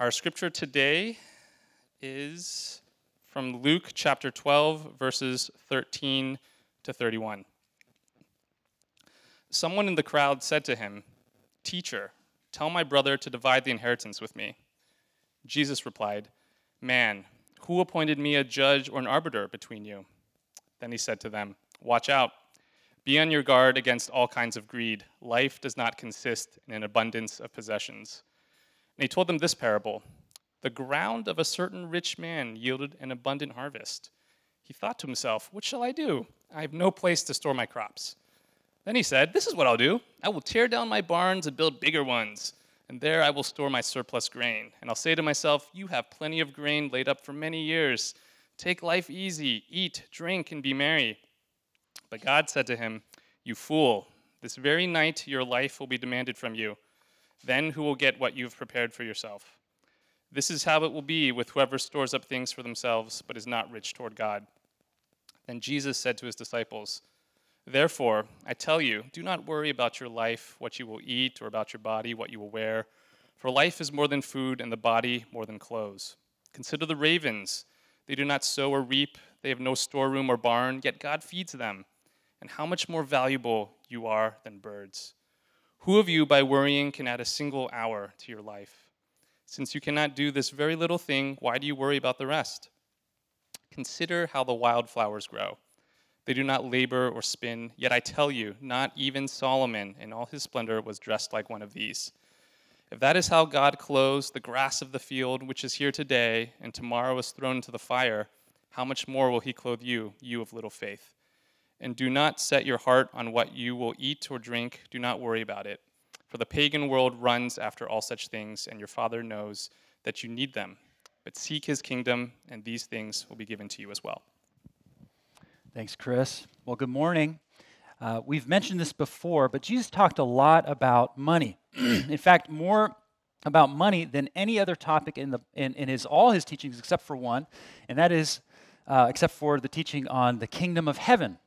Our scripture today is from Luke chapter 12, verses 13 to 31. Someone in the crowd said to him, Teacher, tell my brother to divide the inheritance with me. Jesus replied, Man, who appointed me a judge or an arbiter between you? Then he said to them, Watch out. Be on your guard against all kinds of greed. Life does not consist in an abundance of possessions. And he told them this parable The ground of a certain rich man yielded an abundant harvest. He thought to himself, What shall I do? I have no place to store my crops. Then he said, This is what I'll do. I will tear down my barns and build bigger ones, and there I will store my surplus grain. And I'll say to myself, You have plenty of grain laid up for many years. Take life easy, eat, drink, and be merry. But God said to him, You fool, this very night your life will be demanded from you. Then who will get what you've prepared for yourself? This is how it will be with whoever stores up things for themselves, but is not rich toward God. Then Jesus said to his disciples, Therefore, I tell you, do not worry about your life, what you will eat, or about your body, what you will wear. For life is more than food, and the body more than clothes. Consider the ravens. They do not sow or reap, they have no storeroom or barn, yet God feeds them. And how much more valuable you are than birds. Who of you, by worrying, can add a single hour to your life? Since you cannot do this very little thing, why do you worry about the rest? Consider how the wildflowers grow. They do not labor or spin, yet I tell you, not even Solomon in all his splendor was dressed like one of these. If that is how God clothes the grass of the field, which is here today and tomorrow is thrown into the fire, how much more will he clothe you, you of little faith? And do not set your heart on what you will eat or drink. Do not worry about it. For the pagan world runs after all such things, and your Father knows that you need them. But seek his kingdom, and these things will be given to you as well. Thanks, Chris. Well, good morning. Uh, we've mentioned this before, but Jesus talked a lot about money. in fact, more about money than any other topic in, the, in, in his, all his teachings except for one, and that is, uh, except for the teaching on the kingdom of heaven.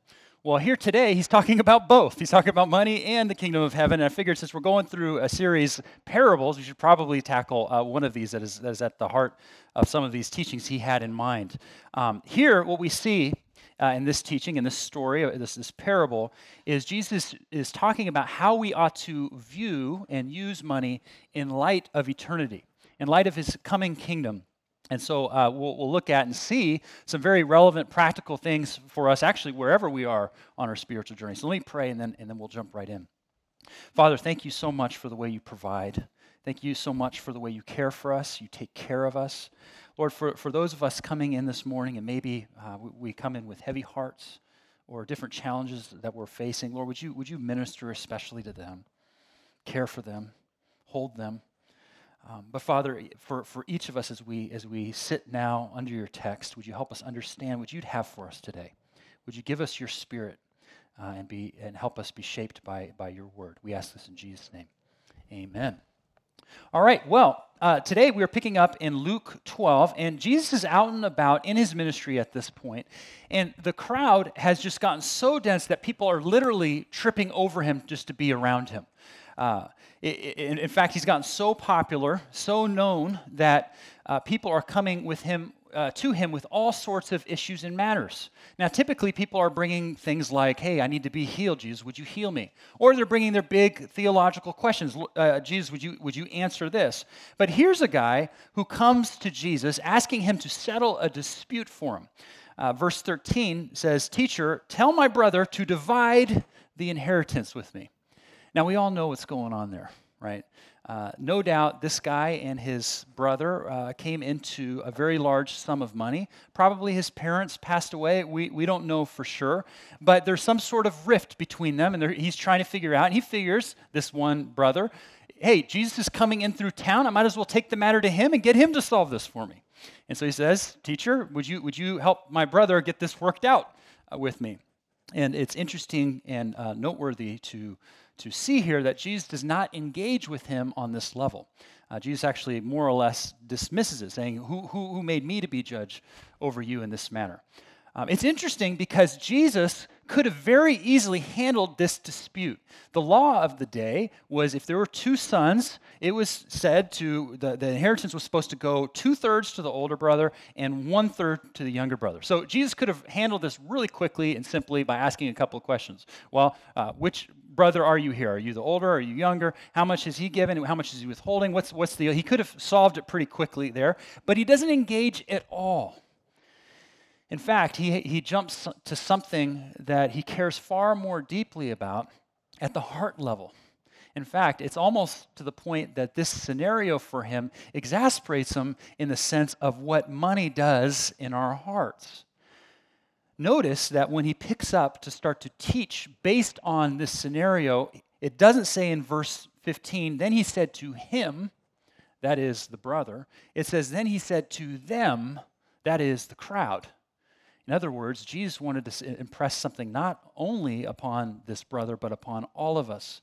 Well, here today, he's talking about both. He's talking about money and the kingdom of heaven. And I figured since we're going through a series, parables, we should probably tackle uh, one of these that is, that is, at the heart of some of these teachings he had in mind. Um, here, what we see uh, in this teaching, in this story, uh, this, this parable, is Jesus is talking about how we ought to view and use money in light of eternity, in light of his coming kingdom. And so uh, we'll, we'll, look at and see some very relevant practical things for us, actually, wherever we are on our spiritual journey. So let me pray, and then, and then we'll jump right in. Father, thank you so much for the way you provide. Thank you so much for the way you care for us, you take care of us. Lord, for, for those of us coming in this morning, and maybe uh, we, we come in with heavy hearts or different challenges that we're facing, Lord, would you, would you minister especially to them? Care for them, hold them. Um, but Father, for, for each of us as we, as we sit now under your text, would you help us understand what you'd have for us today? Would you give us your spirit uh, and, be, and help us be shaped by, by your word? We ask this in Jesus' name. Amen. All right, well, uh, today we are picking up in Luke 12, and Jesus is out and about in his ministry at this point, and the crowd has just gotten so dense that people are literally tripping over him just to be around him. Uh, in, in, fact, he's gotten so popular, so known, that uh, people are coming with him uh, to him with all sorts of issues and matters. Now, typically, people are bringing things like, "Hey, I need to be healed, Jesus. Would you heal me?" Or they're bringing their big theological questions. Uh, Jesus, would you would you answer this? But here's a guy who comes to Jesus asking him to settle a dispute for him. Uh, verse 13 says, "Teacher, tell my brother to divide the inheritance with me." Now, we all know what's going on there, right? Uh, no doubt this guy and his brother uh, came into a very large sum of money. Probably his parents passed away. We, we don't know for sure. But there's some sort of rift between them, and he's trying to figure out. And he figures, this one brother, hey, Jesus is coming in through town. I might as well take the matter to him and get him to solve this for me. And so he says, Teacher, would you, would you help my brother get this worked out uh, with me? And it's interesting and uh, noteworthy to to see here that Jesus does not engage with him on this level. Uh, Jesus actually more or less dismisses it, saying, who, who, who made me to be judge over you in this manner? Um, it's interesting because Jesus could have very easily handled this dispute. The law of the day was if there were two sons, it was said to the, the inheritance was supposed to go two thirds to the older brother and one third to the younger brother. So Jesus could have handled this really quickly and simply by asking a couple of questions. Well, uh, which brother are you here? Are you the older? Are you younger? How much has he given? How much is he withholding? What's, what's the. He could have solved it pretty quickly there, but he doesn't engage at all. In fact, he, he jumps to something that he cares far more deeply about at the heart level. In fact, it's almost to the point that this scenario for him exasperates him in the sense of what money does in our hearts. Notice that when he picks up to start to teach based on this scenario, it doesn't say in verse 15, then he said to him, that is the brother. It says, then he said to them, that is the crowd. In other words, Jesus wanted to impress something not only upon this brother, but upon all of us.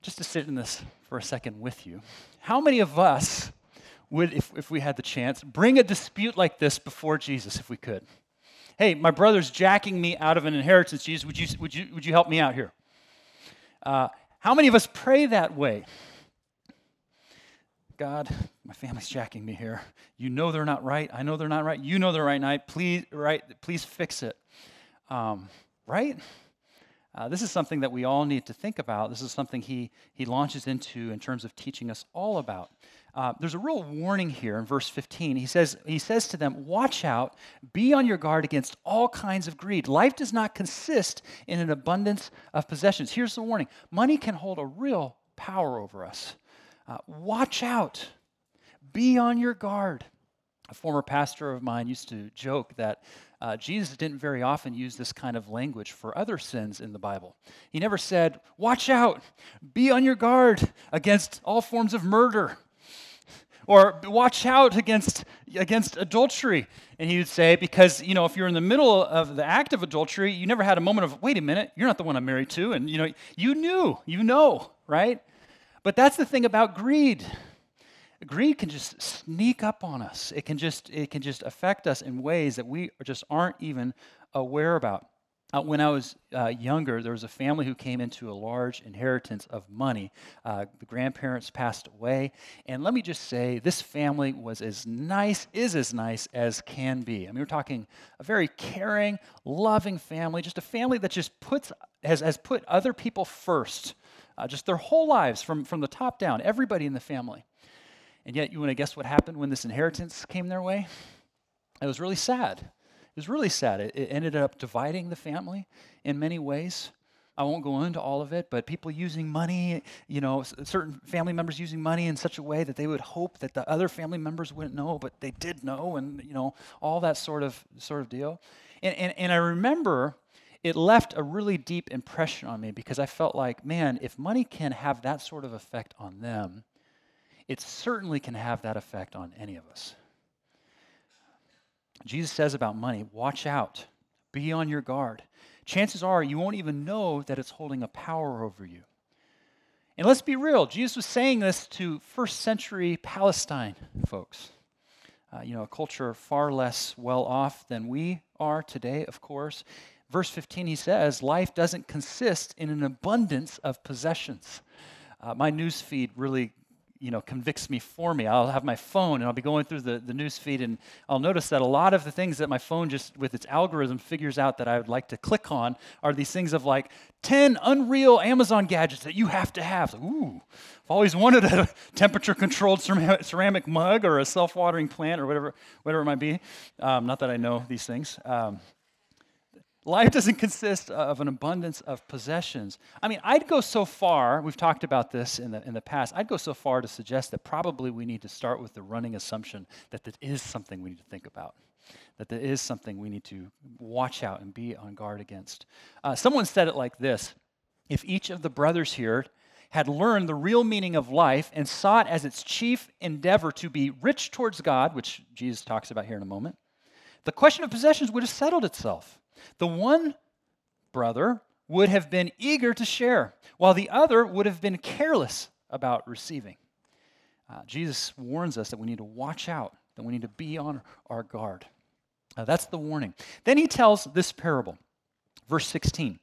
Just to sit in this for a second with you, how many of us would, if, if we had the chance, bring a dispute like this before Jesus if we could? Hey, my brother's jacking me out of an inheritance, Jesus. Would you, would you, would you help me out here? Uh, how many of us pray that way? God, my family's jacking me here. You know they're not right. I know they're not right. You know they're right. Night. Please, right? Please fix it. Um, right? Uh, this is something that we all need to think about. This is something he he launches into in terms of teaching us all about. Uh, there's a real warning here in verse 15. He says he says to them, "Watch out, be on your guard against all kinds of greed. Life does not consist in an abundance of possessions." Here's the warning: money can hold a real power over us. Uh, watch out. Be on your guard. A former pastor of mine used to joke that uh, Jesus didn't very often use this kind of language for other sins in the Bible. He never said, Watch out, be on your guard against all forms of murder, or watch out against, against adultery. And he would say, Because, you know, if you're in the middle of the act of adultery, you never had a moment of, Wait a minute, you're not the one I'm married to. And, you know, you knew, you know, right? But that's the thing about greed. Greed can just sneak up on us. It can just it can just affect us in ways that we just aren't even aware about. Uh, when I was uh, younger, there was a family who came into a large inheritance of money. Uh, the grandparents passed away, and let me just say, this family was as nice, is as nice as can be. I mean, we're talking a very caring, loving family, just a family that just puts has, has put other people first uh, just their whole lives from, from the top down, everybody in the family. And yet, you want to guess what happened when this inheritance came their way? It was really sad. It was really sad. It, it ended up dividing the family in many ways. I won't go into all of it, but people using money, you know, certain family members using money in such a way that they would hope that the other family members wouldn't know, but they did know, and you know, all that sort of sort of deal. And and, and I remember it left a really deep impression on me because I felt like, man, if money can have that sort of effect on them, it certainly can have that effect on any of us. Jesus says about money, watch out, be on your guard. Chances are you won't even know that it's holding a power over you. And let's be real, Jesus was saying this to first century Palestine folks. Uh, you know, a culture far less well off than we are today, of course verse 15, he says, Life doesn't consist in an abundance of possessions. Uh, my news feed really you know convicts me for me. I'll have my phone and i'll be going through the, the news feed and i'll notice that a lot of the things that my phone just with its algorithm figures out that i would like to click on are these things of like 10 unreal amazon gadgets that you have to have. Ooh i've always wanted a temperature controlled ceramic mug or a self-watering plant or whatever whatever it might be. Um, not that i know these things. Um, Life doesn't consist of an abundance of possessions. I mean, I'd go so far, we've talked about this in the, in the past, I'd go so far to suggest that probably we need to start with the running assumption that that is something we need to think about, that there is something we need to watch out and be on guard against. Uh, someone said it like this If each of the brothers here had learned the real meaning of life and sought as its chief endeavor to be rich towards God, which Jesus talks about here in a moment, the question of possessions would have settled itself. The one brother would have been eager to share, while the other would have been careless about receiving. Uh, Jesus warns us that we need to watch out, that we need to be on our guard. Uh, that's the warning. Then he tells this parable. Verse 16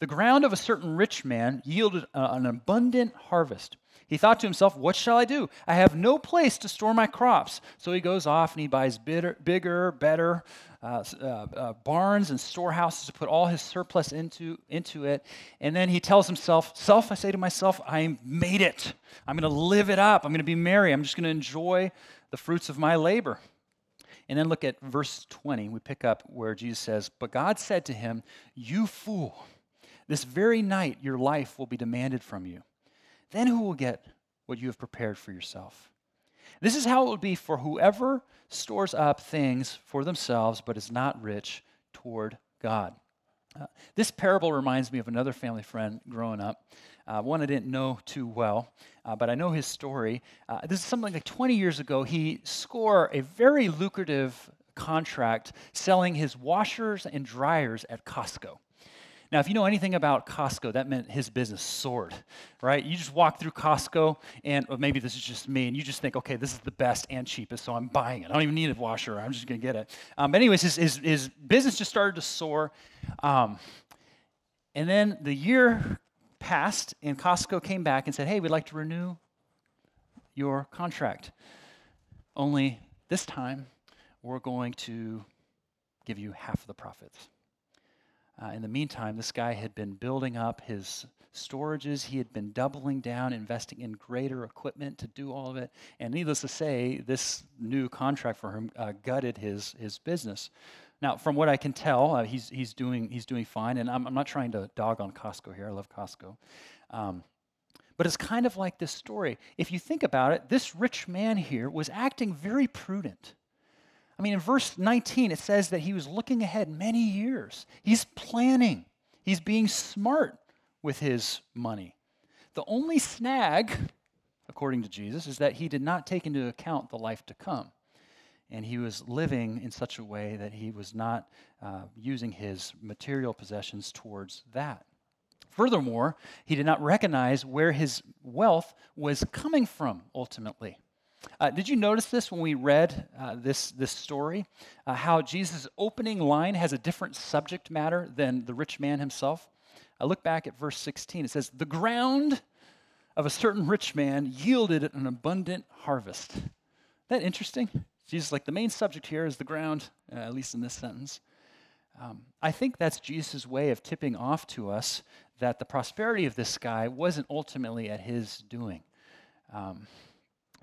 The ground of a certain rich man yielded an abundant harvest. He thought to himself, What shall I do? I have no place to store my crops. So he goes off and he buys bigger, bigger better uh, uh, uh, barns and storehouses to put all his surplus into, into it. And then he tells himself, Self, I say to myself, I made it. I'm going to live it up. I'm going to be merry. I'm just going to enjoy the fruits of my labor. And then look at verse 20. We pick up where Jesus says, But God said to him, You fool, this very night your life will be demanded from you. Then who will get what you have prepared for yourself? This is how it will be for whoever stores up things for themselves but is not rich toward God. Uh, this parable reminds me of another family friend growing up, uh, one I didn't know too well, uh, but I know his story. Uh, this is something like 20 years ago. He scored a very lucrative contract selling his washers and dryers at Costco. Now, if you know anything about Costco, that meant his business soared, right? You just walk through Costco, and maybe this is just me, and you just think, okay, this is the best and cheapest, so I'm buying it. I don't even need a washer, I'm just gonna get it. Um, but, anyways, his, his, his, business just started to soar. Um, and then the year passed, and Costco came back and said, hey, we'd like to renew your contract. Only this time, we're going to give you half of the profits. Uh, in the meantime, this guy had been building up his storages. He had been doubling down, investing in greater equipment to do all of it. And needless to say, this new contract for him uh, gutted his, his business. Now, from what I can tell, uh, he's, he's, doing, he's doing fine. And I'm, I'm, not trying to dog on Costco here. I love Costco. Um, but it's kind of like this story. If you think about it, this rich man here was acting very prudent. I mean, in verse 19, it says that he was looking ahead many years. He's planning, he's being smart with his money. The only snag, according to Jesus, is that he did not take into account the life to come. And he was living in such a way that he was not uh, using his material possessions towards that. Furthermore, he did not recognize where his wealth was coming from ultimately. Uh, did you notice this when we read uh, this, this story? Uh, how Jesus' opening line has a different subject matter than the rich man himself? I look back at verse 16. It says, The ground of a certain rich man yielded an abundant harvest. Isn't that interesting? Jesus, like the main subject here is the ground, uh, at least in this sentence. Um, I think that's Jesus' way of tipping off to us that the prosperity of this guy wasn't ultimately at his doing. Um,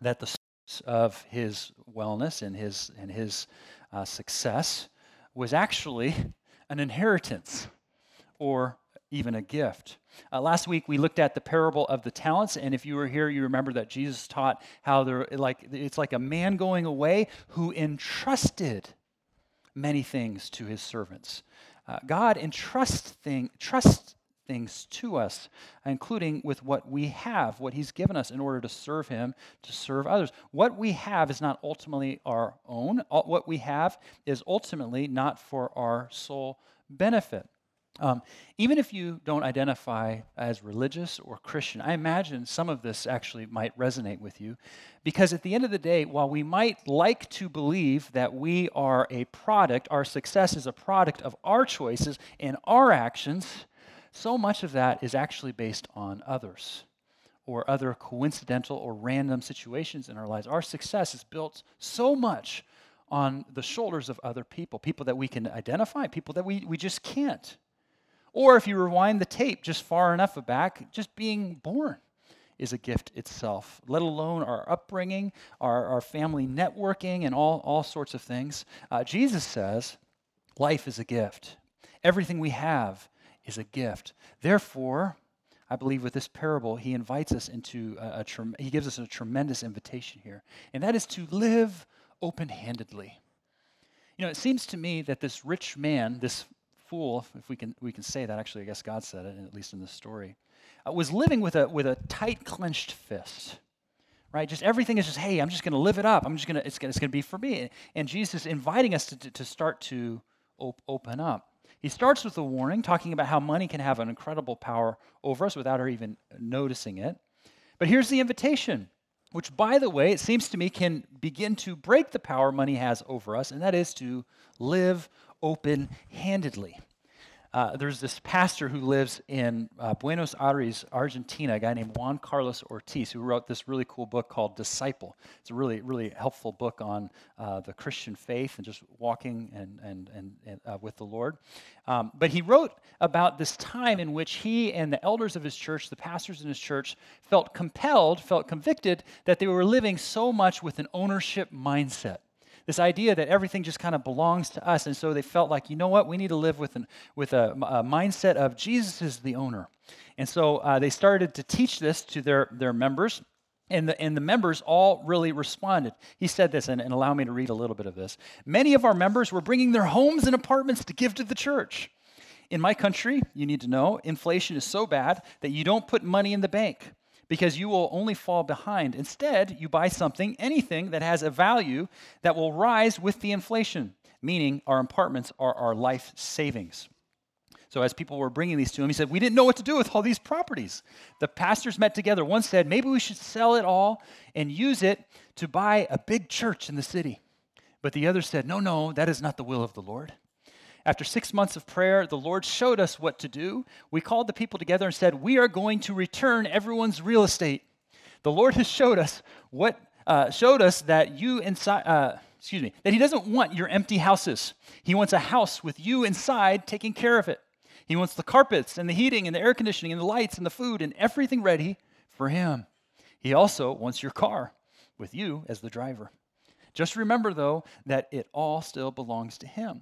that the of his wellness and his, and his uh, success was actually an inheritance or even a gift. Uh, last week we looked at the parable of the talents, and if you were here, you remember that Jesus taught how there, like it's like a man going away who entrusted many things to his servants. Uh, God entrusts thing, trusts things to us, including with what we have, what He's given us in order to serve Him, to serve others. What we have is not ultimately our own. What we have is ultimately not for our sole benefit. Um, even if you don't identify as religious or Christian, I imagine some of this actually might resonate with you because at the end of the day, while we might like to believe that we are a product, our success is a product of our choices and our actions, so much of that is actually based on others or other coincidental or random situations in our lives. Our success is built so much on the shoulders of other people, people that we can identify, people that we, we just can't. Or if you rewind the tape just far enough back, just being born is a gift itself, let alone our upbringing, our, our family networking, and all, all sorts of things. Uh, Jesus says life is a gift. Everything we have is a gift. Therefore, I believe with this parable, he invites us into a, a he gives us a tremendous invitation here, and that is to live open handedly. You know, it seems to me that this rich man, this fool, if we can, we can say that, actually, I guess God said it, at least in this story, uh, was living with a, with a tight clenched fist. Right? Just everything is just, hey, I'm just going to live it up. I'm just going to, it's going to be for me. And Jesus is inviting us to, to, to start to op- open up. He starts with a warning, talking about how money can have an incredible power over us without our even noticing it. But here's the invitation, which, by the way, it seems to me can begin to break the power money has over us, and that is to live open handedly. Uh, there's this pastor who lives in uh, Buenos Aires, Argentina, a guy named Juan Carlos Ortiz, who wrote this really cool book called Disciple. It's a really, really helpful book on uh, the Christian faith and just walking and, and, and, and uh, with the Lord. Um, but he wrote about this time in which he and the elders of his church, the pastors in his church, felt compelled, felt convicted that they were living so much with an ownership mindset this idea that everything just kind of belongs to us. And so they felt like, you know what, we need to live with, an, with a, a mindset of Jesus is the owner. And so uh, they started to teach this to their, their members. And the, and the members all really responded. He said this, and, and allow me to read a little bit of this. Many of our members were bringing their homes and apartments to give to the church. In my country, you need to know, inflation is so bad that you don't put money in the bank because you will only fall behind. Instead, you buy something, anything that has a value that will rise with the inflation, meaning our apartments are our life savings. So, as people were bringing these to him, he said, We didn't know what to do with all these properties. The pastors met together. One said, Maybe we should sell it all and use it to buy a big church in the city. But the other said, No, no, that is not the will of the Lord. After six months of prayer, the Lord showed us what to do. We called the people together and said, We are going to return everyone's real estate. The Lord has showed us what uh, showed us that you inside. Uh, excuse me, that he doesn't want your empty houses. He wants a house with you inside taking care of it. He wants the carpets and the heating and the air conditioning and the lights and the food and everything ready for him. He also wants your car with you as the driver. Just remember, though, that it all still belongs to him.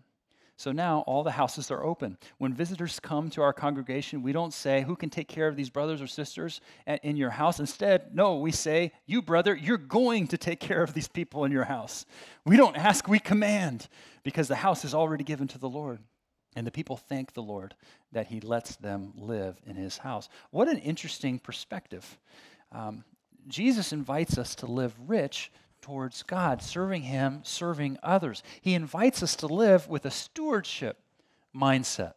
So now all the houses are open. When visitors come to our congregation, we don't say, Who can take care of these brothers or sisters in your house? Instead, no, we say, You, brother, you're going to take care of these people in your house. We don't ask, we command, because the house is already given to the Lord. And the people thank the Lord that He lets them live in His house. What an interesting perspective. Um, Jesus invites us to live rich towards God, serving Him, serving others. He invites us to live with a stewardship mindset.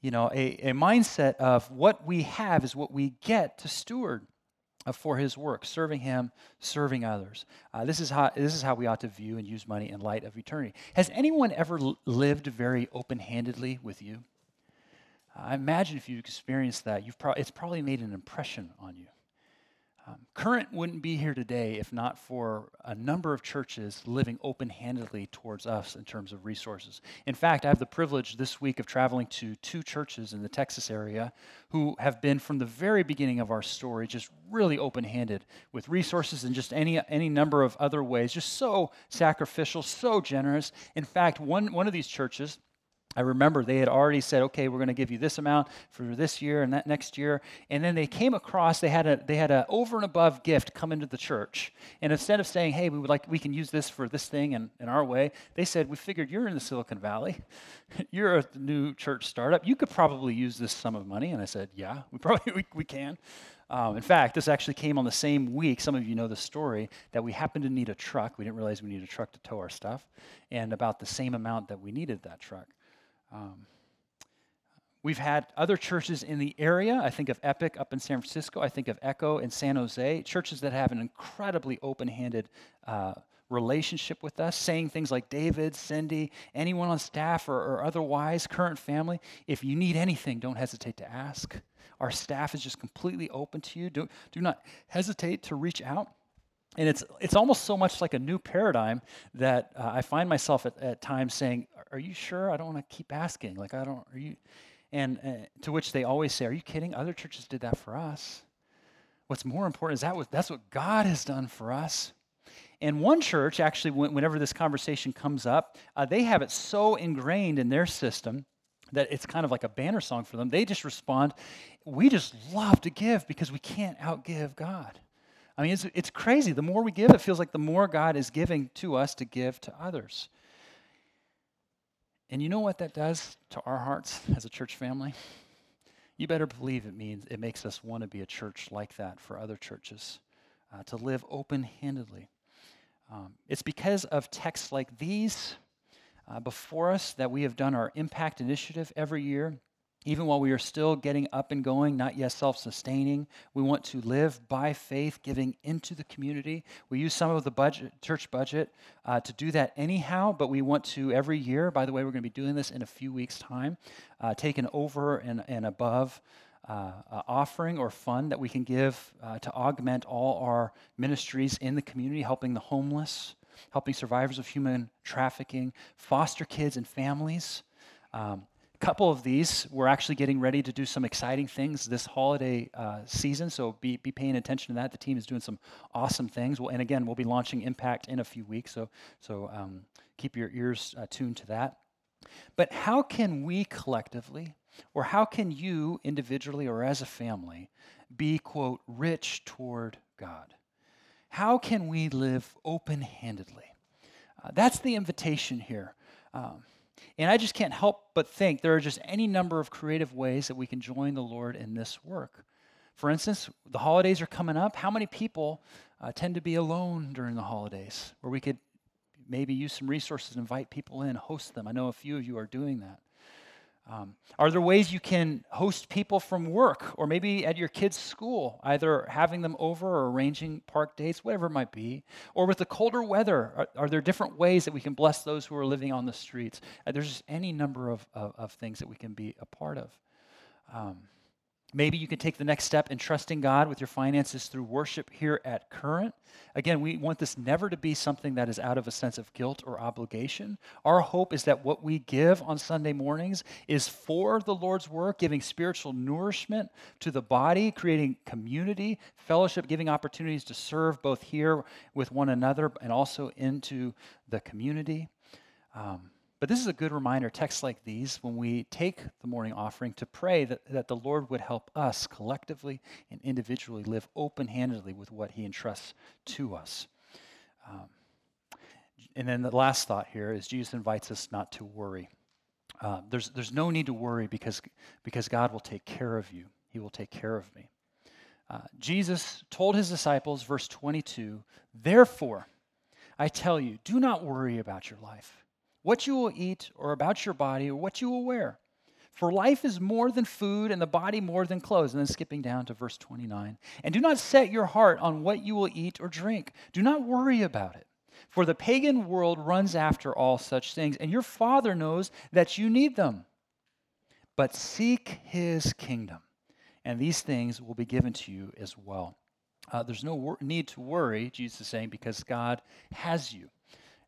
You know, a, a mindset of what we have is what we get to steward for his work, serving him, serving others. Uh, this, is how, this is how we ought to view and use money in light of eternity. Has anyone ever lived very open handedly with you? I imagine if you've experienced that, you've pro- it's probably made an impression on you. Um, Current wouldn't be here today if not for a number of churches living open handedly towards us in terms of resources. In fact, I have the privilege this week of traveling to two churches in the Texas area who have been from the very beginning of our story just really open handed with resources and just any, any number of other ways, just so sacrificial, so generous. In fact, one, one of these churches, I remember they had already said, okay, we're going to give you this amount for this year and that next year. And then they came across, they had a they had an over and above gift come into the church. And instead of saying, hey, we would like we can use this for this thing and in our way, they said, we figured you're in the Silicon Valley. you're a new church startup. You could probably use this sum of money. And I said, yeah, we probably we, we can. Um, in fact, this actually came on the same week. Some of you know the story that we happened to need a truck. We didn't realize we needed a truck to tow our stuff, and about the same amount that we needed that truck. Um, we've had other churches in the area. I think of Epic up in San Francisco. I think of Echo in San Jose. Churches that have an incredibly open handed uh, relationship with us, saying things like David, Cindy, anyone on staff or, or otherwise, current family. If you need anything, don't hesitate to ask. Our staff is just completely open to you. Do, do not hesitate to reach out. And it's, it's almost so much like a new paradigm that uh, I find myself at, at times saying, Are you sure? I don't want to keep asking. Like, I don't, are you? And uh, to which they always say, Are you kidding? Other churches did that for us. What's more important is that was, that's what God has done for us. And one church, actually, whenever this conversation comes up, uh, they have it so ingrained in their system that it's kind of like a banner song for them. They just respond, We just love to give because we can't outgive God. I mean, it's, it's crazy. The more we give, it feels like the more God is giving to us to give to others. And you know what that does to our hearts as a church family? You better believe it means it makes us want to be a church like that for other churches, uh, to live open handedly. Um, it's because of texts like these uh, before us that we have done our impact initiative every year even while we are still getting up and going, not yet self sustaining. We want to live by faith, giving into the community. We use some of the budget, church budget uh, to do that anyhow, but we want to every year, by the way, we're going to be doing this in a few weeks' time, uh, take an over and, and above. Uh, uh, offering or fund that we can give uh, to augment all our ministries in the community, helping the homeless, helping survivors of human trafficking, foster kids and families, um, couple of these, we're actually getting ready to do some exciting things this holiday uh, season, so be, be paying attention to that. The team is doing some awesome things. We'll, and again, we'll be launching Impact in a few weeks, so, so um, keep your ears uh, tuned to that. But how can we collectively, or how can you individually or as a family, be, quote, rich toward God? How can we live open handedly? Uh, that's the invitation here. Um, and I just can't help but think there are just any number of creative ways that we can join the Lord in this work. For instance, the holidays are coming up. How many people uh, tend to be alone during the holidays where we could maybe use some resources invite people in, host them? I know a few of you are doing that. Um, are there ways you can host people from work or maybe at your kids' school, either having them over or arranging park dates, whatever it might be? Or with the colder weather, are, are there different ways that we can bless those who are living on the streets? Uh, there's any number of, of, of, things that we can be a part of. Um, Maybe you can take the next step in trusting God with your finances through worship here at Current. Again, we want this never to be something that is out of a sense of guilt or obligation. Our hope is that what we give on Sunday mornings is for the Lord's work, giving spiritual nourishment to the body, creating community, fellowship, giving opportunities to serve both here with one another and also into the community. Um, but this is a good reminder, texts like these, when we take the morning offering, to pray that, that the Lord would help us collectively and individually live open handedly with what He entrusts to us. Um, and then the last thought here is Jesus invites us not to worry. Uh, there's, there's no need to worry because, because God will take care of you, He will take care of me. Uh, Jesus told his disciples, verse 22, Therefore, I tell you, do not worry about your life what you will eat, or about your body, or what you will wear. For life is more than food, and the body more than clothes. And then skipping down to verse 29. And do not set your heart on what you will eat or drink. Do not worry about it. For the pagan world runs after all such things, and your Father knows that you need them. But seek his kingdom, and these things will be given to you as well. Uh, there's no wor- need to worry, Jesus is saying, because God has you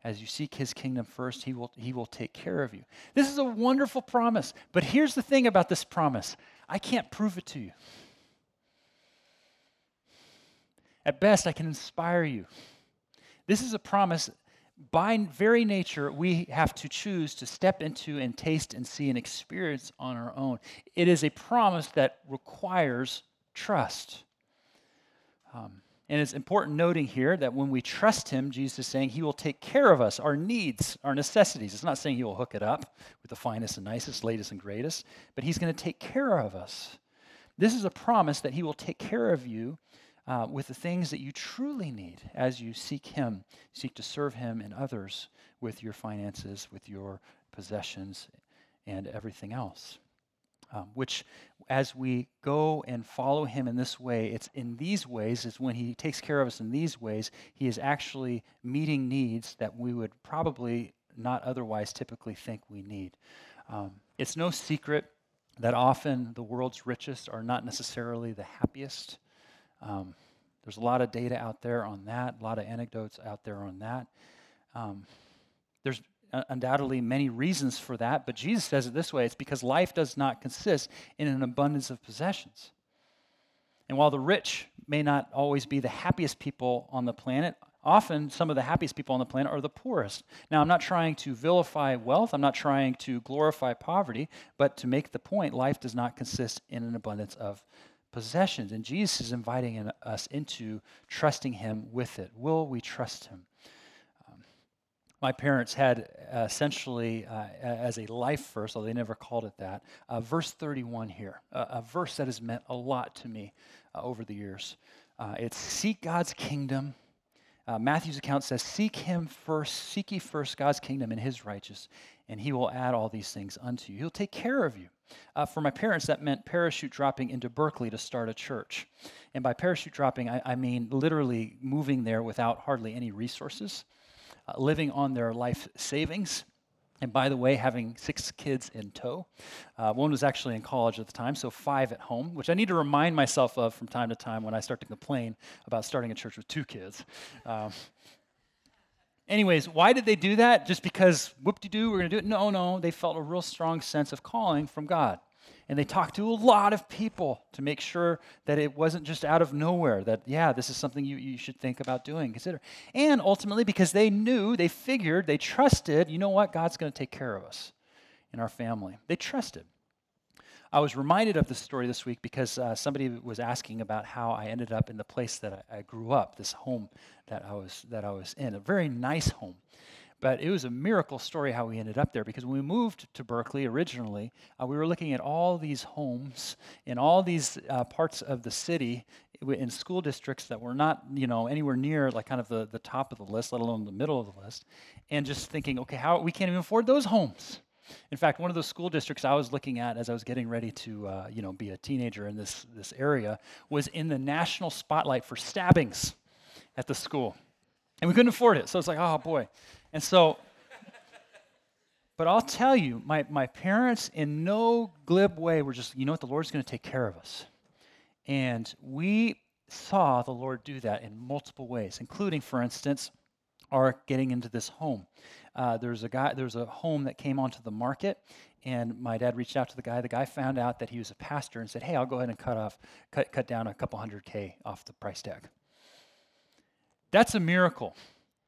as you seek his kingdom first, he will, he will take care of you. This is a wonderful promise. But here's the thing about this promise I can't prove it to you. At best, I can inspire you. This is a promise. By very nature, we have to choose to step into and taste and see and experience on our own. It is a promise that requires trust. Um, and it's important noting here that when we trust Him, Jesus is saying He will take care of us, our needs, our necessities. It's not saying He will hook it up with the finest and nicest, latest and greatest, but He's going to take care of us. This is a promise that He will take care of you uh, with the things that you truly need as you seek Him, seek to serve Him and others with your finances, with your possessions, and everything else um, which as we go and follow him in this way, it's in these ways, is when he takes care of us in these ways, he is actually meeting needs that we would probably not otherwise typically think we need. Um, it's no secret that often the world's richest are not necessarily the happiest. Um, there's a lot of data out there on that, a lot of anecdotes out there on that. Um, there's undoubtedly many reasons for that, but Jesus says it this way it's because life does not consist in an abundance of possessions. And while the rich may not always be the happiest people on the planet, often some of the happiest people on the planet are the poorest. Now, I'm not trying to vilify wealth, I'm not trying to glorify poverty, but to make the point, life does not consist in an abundance of possessions. And Jesus is inviting us into trusting Him with it. Will we trust Him? My parents had uh, essentially uh, as a life verse, although they never called it that, uh, verse 31 here, a verse that has meant a lot to me uh, over the years. Uh, it's seek God's kingdom. Matthew's account says, Seek him first, seek ye first God's kingdom and his righteousness, and he will add all these things unto you. He'll take care of you. Uh, for my parents, that meant parachute dropping into Berkeley to start a church. And by parachute dropping, I, I mean literally moving there without hardly any resources, uh, living on their life savings. And by the way, having six kids in tow. Uh, one was actually in college at the time, so five at home, which I need to remind myself of from time to time when I start to complain about starting a church with two kids. Um, Anyways, why did they do that? Just because whoop de doo, we're going to do it? No, no. They felt a real strong sense of calling from God. And they talked to a lot of people to make sure that it wasn't just out of nowhere, that, yeah, this is something you, you should think about doing, consider. And ultimately, because they knew, they figured, they trusted, you know what? God's going to take care of us in our family. They trusted. I was reminded of this story this week because uh, somebody was asking about how I ended up in the place that I, I, grew up, this home that I was that I was in, a very nice home. But it was a miracle story how we ended up there because when we moved to Berkeley originally, uh, we were looking at all these homes in all these uh, parts of the city in school districts that were not, you know, anywhere near like kind of the, the top of the list, let alone the middle of the list, and just thinking, okay, how we can't even afford those homes. In fact, one of those school districts I was looking at as I was getting ready to, uh, you know, be a teenager in this, this area was in the national spotlight for stabbings at the school. And we couldn't afford it. So it's like, oh boy. And so, but I'll tell you, my, my parents in no glib way were just, you know what, the Lord's going to take care of us. And we saw the Lord do that in multiple ways, including, for instance, our getting into this home. Uh, there's a guy, there's a home that came onto the market, and my dad reached out to the guy. The guy found out that he was a pastor and said, "Hey, I'll go ahead and cut off, cut, cut down a couple hundred k off the price tag." That's a miracle,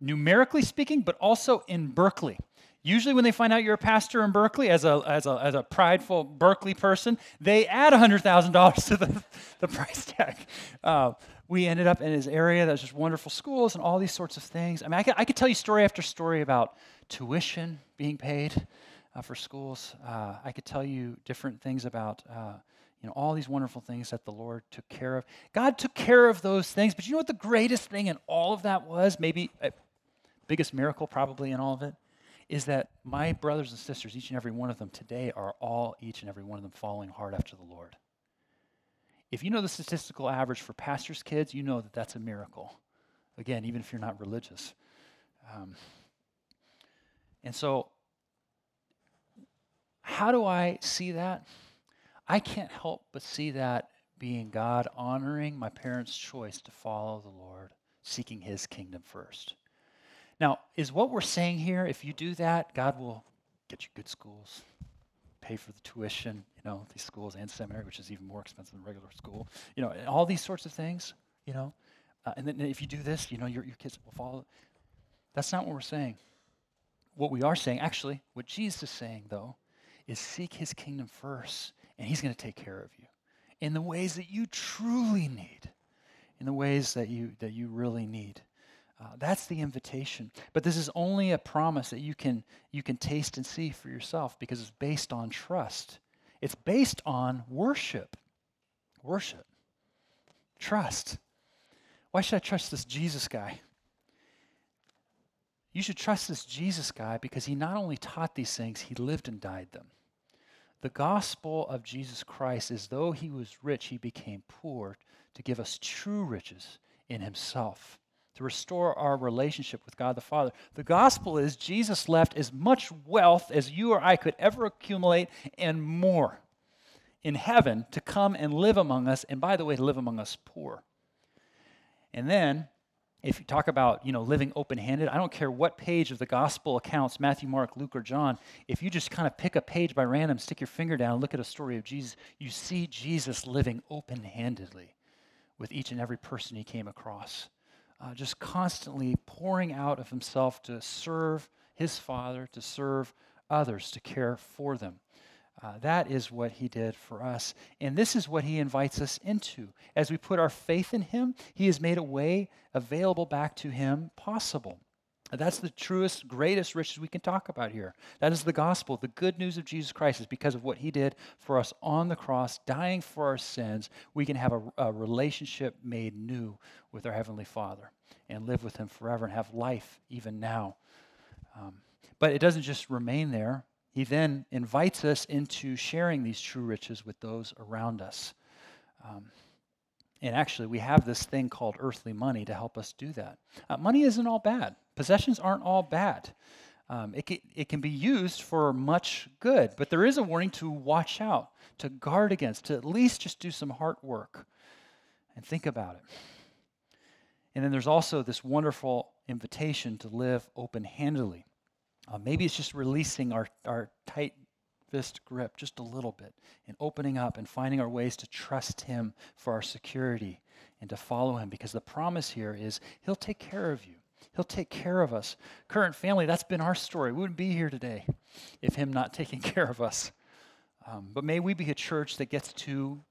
numerically speaking, but also in Berkeley. Usually, when they find out you're a pastor in Berkeley, as a, as a, as a prideful Berkeley person, they add $100,000 to the, the price tag. Uh, we ended up in his area that was just wonderful schools and all these sorts of things. I mean, I could, I could tell you story after story about tuition being paid uh, for schools. Uh, I could tell you different things about, uh, you know, all these wonderful things that the Lord took care of. God took care of those things, but you know what the greatest thing in all of that was? Maybe a biggest miracle probably in all of it is that my brothers and sisters, each and every one of them today, are all, each and every one of them, following hard after the Lord. If you know the statistical average for pastors' kids, you know that that's a miracle. Again, even if you're not religious. Um, and so, how do I see that? I can't help but see that being God honoring my parents' choice to follow the Lord, seeking his kingdom first. Now, is what we're saying here, if you do that, God will get you good schools, pay for the tuition, you know, these schools and seminary, which is even more expensive than regular school, you know, all these sorts of things, you know. Uh, and then if you do this, you know, your, your kids will follow. That's not what we're saying. What we are saying, actually, what Jesus is saying, though, is seek his kingdom first, and he's going to take care of you in the ways that you truly need, in the ways that you, that you really need. Uh, that's the invitation. But this is only a promise that you can, you can taste and see for yourself because it's based on trust. It's based on worship. Worship. Trust. Why should I trust this Jesus guy? You should trust this Jesus guy because he not only taught these things, he lived and died them. The gospel of Jesus Christ is though he was rich, he became poor to give us true riches in himself to restore our relationship with God the Father. The gospel is Jesus left as much wealth as you or I could ever accumulate and more in heaven to come and live among us, and by the way, to live among us poor. And then, if you talk about you know living open-handed, I don't care what page of the gospel accounts, Matthew, Mark, Luke, or John, if you just kind of pick a page by random, stick your finger down, look at a story of Jesus, you see Jesus living open-handedly with each and every person he came across uh, just constantly pouring out of himself to serve his Father, to serve others, to care for them. Uh, that is what he did for us. And this is what he invites us into. As we put our faith in him, he has made a way available back to him possible. That's the truest, greatest riches we can talk about here. That is the gospel. The good news of Jesus Christ is because of what he did for us on the cross, dying for our sins, we can have a, a, relationship made new with our Heavenly Father and live with him forever and have life even now. Um, but it doesn't just remain there. he then invites us into sharing these true riches with those around us. Um, and actually, we have this thing called earthly money to help us do that. Uh, money isn't all bad, possessions aren't all bad. Um, it, can, it can be used for much good, but there is a warning to watch out, to guard against, to at least just do some heart work and think about it. And then there's also this wonderful invitation to live open handedly. Uh, maybe it's just releasing our, our tight fist grip just a little bit and opening up and finding our ways to trust Him for our security and to follow Him because the promise here is He'll take care of you. He'll take care of us. Current family, that's been our story. We wouldn't be here today if Him not taking care of us. Um, but may we be a church that gets to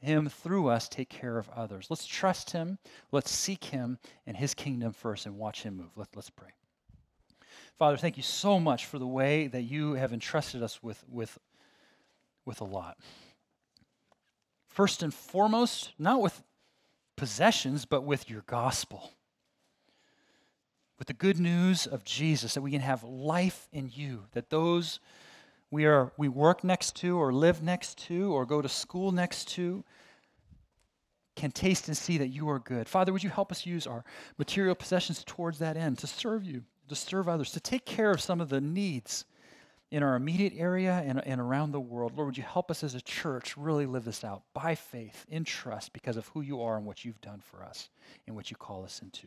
him through us take care of others. Let's trust Him. Let's seek Him and His kingdom first and watch Him move. Let, let's pray. Father, thank you so much for the way that you have entrusted us with, with, with a lot. First and foremost, not with possessions, but with your gospel. With the good news of Jesus, that we can have life in you, that those we, are, we work next to, or live next to, or go to school next to, can taste and see that you are good. Father, would you help us use our material possessions towards that end, to serve you, to serve others, to take care of some of the needs in our immediate area and, and around the world. Lord, would you help us as a church really live this out by faith, in trust, because of who you are and what you've done for us and what you call us into.